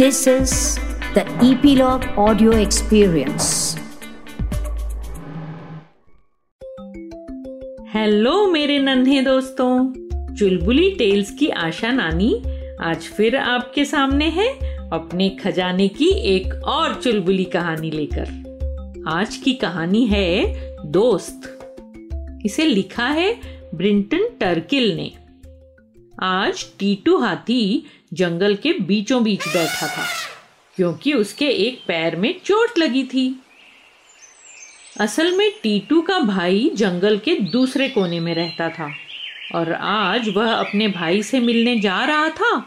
This is the Epilogue Audio Experience. Hello मेरे नन्हे दोस्तों। चुलबुली टेल्स की आशा नानी आज फिर आपके सामने है अपने खजाने की एक और चुलबुली कहानी लेकर। आज की कहानी है दोस्त। इसे लिखा है ब्रिंटन टर्किल ने। आज टीटू हाथी जंगल के बीचों बीच बैठा था, क्योंकि उसके एक पैर में चोट लगी थी। असल में टीटू का भाई जंगल के दूसरे कोने में रहता था, और आज वह अपने भाई से मिलने जा रहा था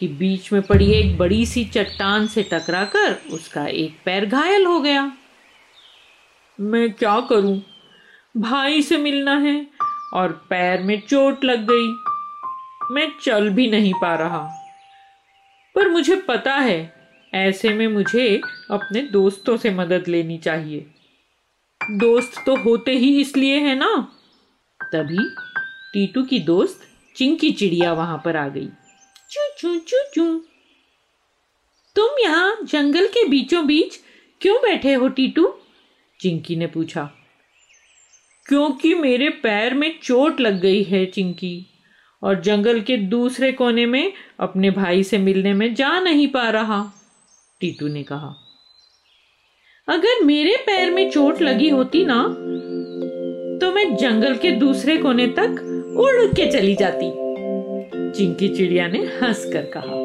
कि बीच में पड़ी एक बड़ी सी चट्टान से टकराकर उसका एक पैर घायल हो गया। मैं क्या करूँ? भाई से मिलना है और पैर में चोट लग गई। मैं चल भी नहीं पा रहा। पर मुझे पता है, ऐसे में मुझे अपने दोस्तों से मदद लेनी चाहिए। दोस्त तो होते ही इसलिए है ना। तभी टीटू की दोस्त चिंकी चिड़िया वहाँ पर आ गई। चू चू चू चू। तुम यहाँ जंगल के बीचों बीच क्यों बैठे हो टीटू? चिंकी ने पूछा। क्योंकि मेरे पैर में चोट लग गई है, चिंकी। और जंगल के दूसरे कोने में अपने भाई से मिलने में जा नहीं पा रहा टीटू ने कहा। अगर मेरे पैर में चोट लगी होती ना तो मैं जंगल के दूसरे कोने तक उड़ के चली जाती, चिंकी चिड़िया ने हंसकर कहा।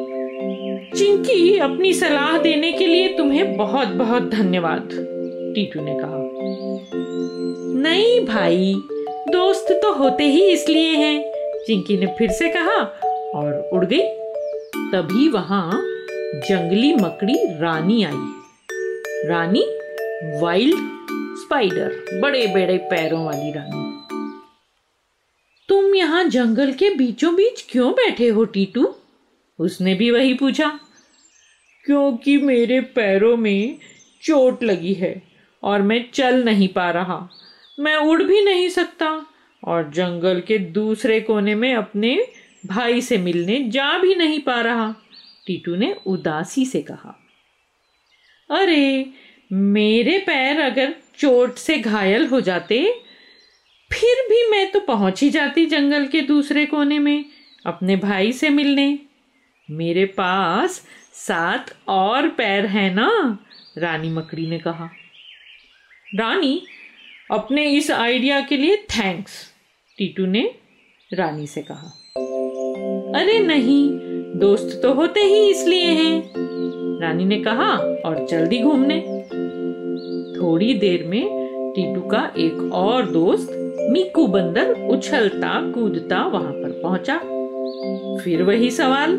चिंकी, अपनी सलाह देने के लिए तुम्हें बहुत बहुत धन्यवाद टीटू ने कहा। नहीं भाई, दोस्त तो होते ही इसलिए हैं। चिंकी ने फिर से कहा और उड़ गई। तभी वहाँ जंगली मकड़ी रानी आई। रानी वाइल्ड स्पाइडर बड़े बड़े पैरों वाली रानी। तुम यहाँ जंगल के बीचों बीच क्यों बैठे हो, टीटू? उसने भी वही पूछा। क्योंकि मेरे पैरों में चोट लगी है और मैं चल नहीं पा रहा। मैं उड़ भी नहीं सकता। और जंगल के दूसरे कोने में अपने भाई से मिलने जा भी नहीं पा रहा। टीटू ने उदासी से कहा, अरे, मेरे पैर अगर चोट से घायल हो जाते, फिर भी मैं तो पहुँच ही जाती जंगल के दूसरे कोने में अपने भाई से मिलने। मेरे पास सात और पैर हैं ना? रानी मकड़ी ने कहा। रानी, अपने इस आइडिया के लिए थैंक्स। टीटू ने रानी से कहा, अरे नहीं, दोस्त तो होते ही इसलिए हैं, रानी ने कहा, और जल्दी घूमने. थोड़ी देर में टीटू का एक और दोस्त मीकू बंदर उछलता, कूदता वहाँ पर पहुँचा। फिर वही सवाल,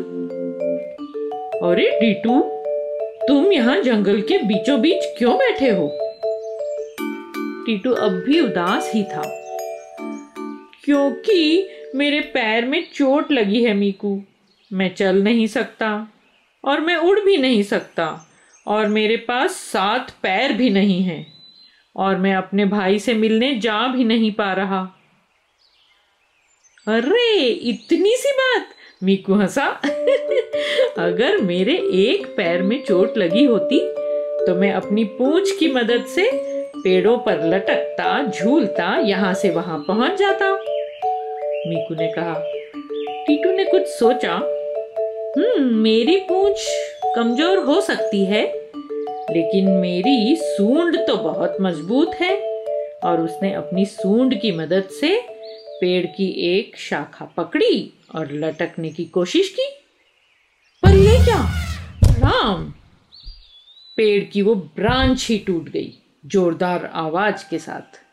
अरे टीटू, तुम यहाँ जंगल के बीचों बीच क्यों बैठे हो? टीटू अब भी उदास ही था। क्योंकि मेरे पैर में चोट लगी है, मीकू। मैं चल नहीं सकता और मैं उड़ भी नहीं सकता और मेरे पास सात पैर भी नहीं हैं और मैं अपने भाई से मिलने जा भी नहीं पा रहा। अरे, इतनी सी बात! मीकू हंसा। अगर मेरे एक पैर में चोट लगी होती तो मैं अपनी पूंछ की मदद से पेड़ों पर लटकता, झूलता, यहाँ से वहाँ पहुँच जाता। मीकू ने कहा। टीटू ने कुछ सोचा। हम्म मेरी पूंछ कमज़ोर हो सकती है, लेकिन मेरी सूंड तो बहुत मज़बूत है। और उसने अपनी सूंड की मदद से पेड़ की एक शाखा पकड़ी और लटकने की कोशिश की। पर ये क्या? राम! पेड़ की वो ब्रांच ही टूट गई, जोरदार आवाज़ के साथ।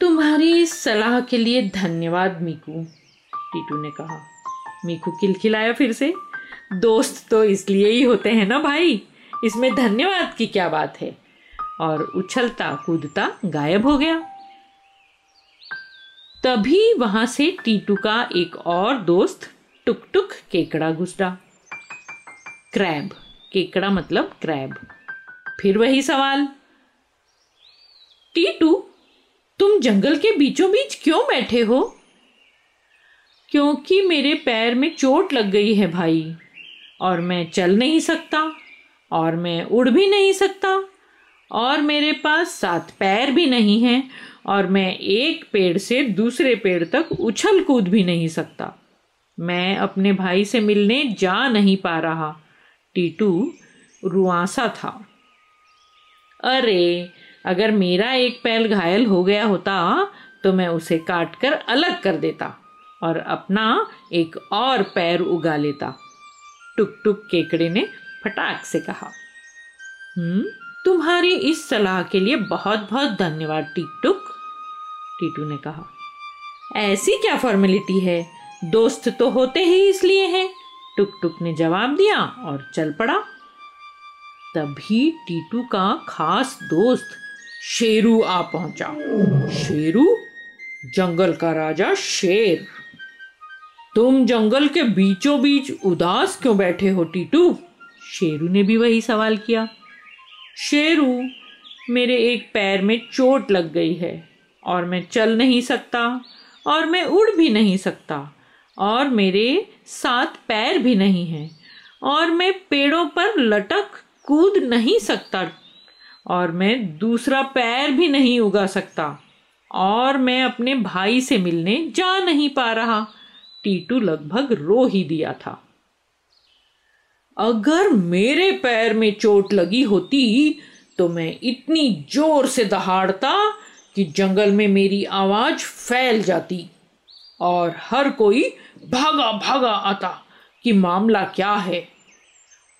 तुम्हारी सलाह के लिए धन्यवाद, मीकू। टीटू ने कहा। मीकू खिलखिलाया फिर से। दोस्त तो इसलिए ही होते हैं ना भाई? इसमें धन्यवाद की क्या बात है? और उछलता कूदता गायब हो गया। तभी वहाँ से टीटू का एक और दोस्त टुक टुक केकड़ा घुसरा क्रैब। केकड़ा मतलब क्रैब। फिर वही सवाल। टीटू जंगल के बीचों बीच क्यों बैठे हो? क्योंकि मेरे पैर में चोट लग गई है भाई। और मैं चल नहीं सकता, और मैं उड़ भी नहीं सकता, और मेरे पास सात पैर भी नहीं हैं, और मैं एक पेड़ से दूसरे पेड़ तक उछल कूद भी नहीं सकता। मैं अपने भाई से मिलने जा नहीं पा रहा। टीटू रुआसा था। अरे अगर मेरा एक पैर घायल हो गया होता तो मैं उसे काट कर अलग कर देता और अपना एक और पैर उगा लेता। टुक टुक केकड़े ने फटाक से कहा हम्म तुम्हारी इस सलाह के लिए बहुत बहुत धन्यवाद टिक टुक टीटू ने कहा, ऐसी क्या फॉर्मेलिटी है? दोस्त तो होते ही इसलिए हैं। टुक टुक ने जवाब दिया और चल पड़ा। तभी टीटू का खास दोस्त शेरू आ पहुँचा। शेरू, जंगल का राजा शेर। तुम जंगल के बीचों बीच उदास क्यों बैठे हो, टीटू? शेरू ने भी वही सवाल किया। शेरू, मेरे एक पैर में चोट लग गई है, और मैं चल नहीं सकता, और मैं उड़ भी नहीं सकता, और मेरे सात पैर भी नहीं हैं, और मैं पेड़ों पर लटक कूद नहीं सकता। और मैं दूसरा पैर भी नहीं उगा सकता और मैं अपने भाई से मिलने जा नहीं पा रहा। टीटू लगभग रो ही दिया था। अगर मेरे पैर में चोट लगी होती तो मैं इतनी ज़ोर से दहाड़ता कि जंगल में मेरी आवाज़ फैल जाती और हर कोई भागा भागा आता कि मामला क्या है।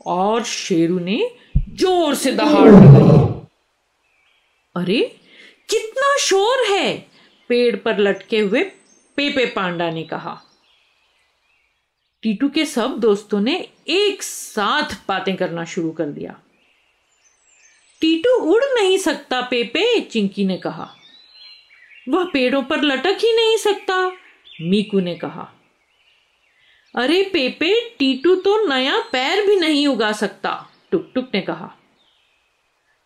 और शेरू ने ज़ोर से दहाड़ लगाई। अरे, कितना शोर है! पेड़ पर लटके हुए पेपे पांडा ने कहा। टीटू के सब दोस्तों ने एक साथ बातें करना शुरू कर दिया। टीटू उड़ नहीं सकता पेपे, चिंकी ने कहा। वह पेड़ों पर लटक ही नहीं सकता, मीकू ने कहा। अरे पेपे, टीटू तो नया पैर भी नहीं उगा सकता टुक टुक ने कहा।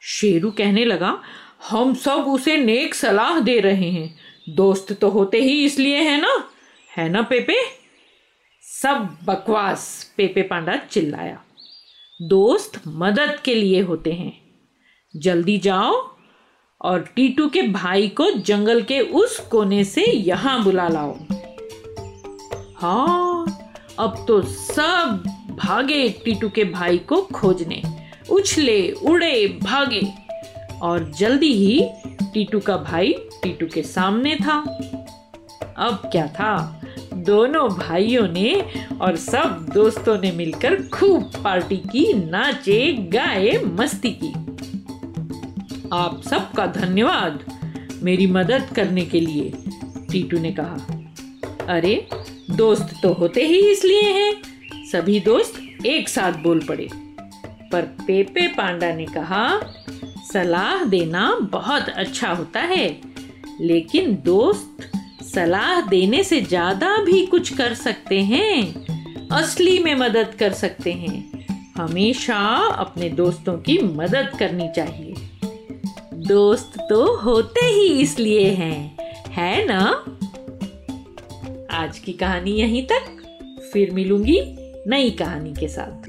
शेरू कहने लगा हम सब उसे नेक सलाह दे रहे हैं। दोस्त तो होते ही इसलिए है ना? है ना, पेपे? सब बकवास, पेपे पांडा चिल्लाया। दोस्त मदद के लिए होते हैं। जल्दी जाओ और टीटू के भाई को जंगल के उस कोने से यहाँ बुला लाओ। हाँ अब तो सब भागे टीटू के भाई को खोजने। उछले, उड़े, भागे। और जल्दी ही टीटू का भाई टीटू के सामने था। अब क्या था? दोनों भाइयों ने और सब दोस्तों ने मिलकर खूब पार्टी की, नाचे, गाए, मस्ती की। आप सबका धन्यवाद मेरी मदद करने के लिए, टीटू ने कहा। अरे, दोस्त तो होते ही इसलिए हैं। सभी दोस्त एक साथ बोल पड़े। पर पेपे पांडा ने कहा सलाह देना बहुत अच्छा होता है। लेकिन दोस्त सलाह देने से ज़्यादा भी कुछ कर सकते हैं, असली में मदद कर सकते हैं। हमेशा अपने दोस्तों की मदद करनी चाहिए। दोस्त तो होते ही इसलिए हैं, है ना? आज की कहानी यहीं तक। फिर मिलूँगी नई कहानी के साथ।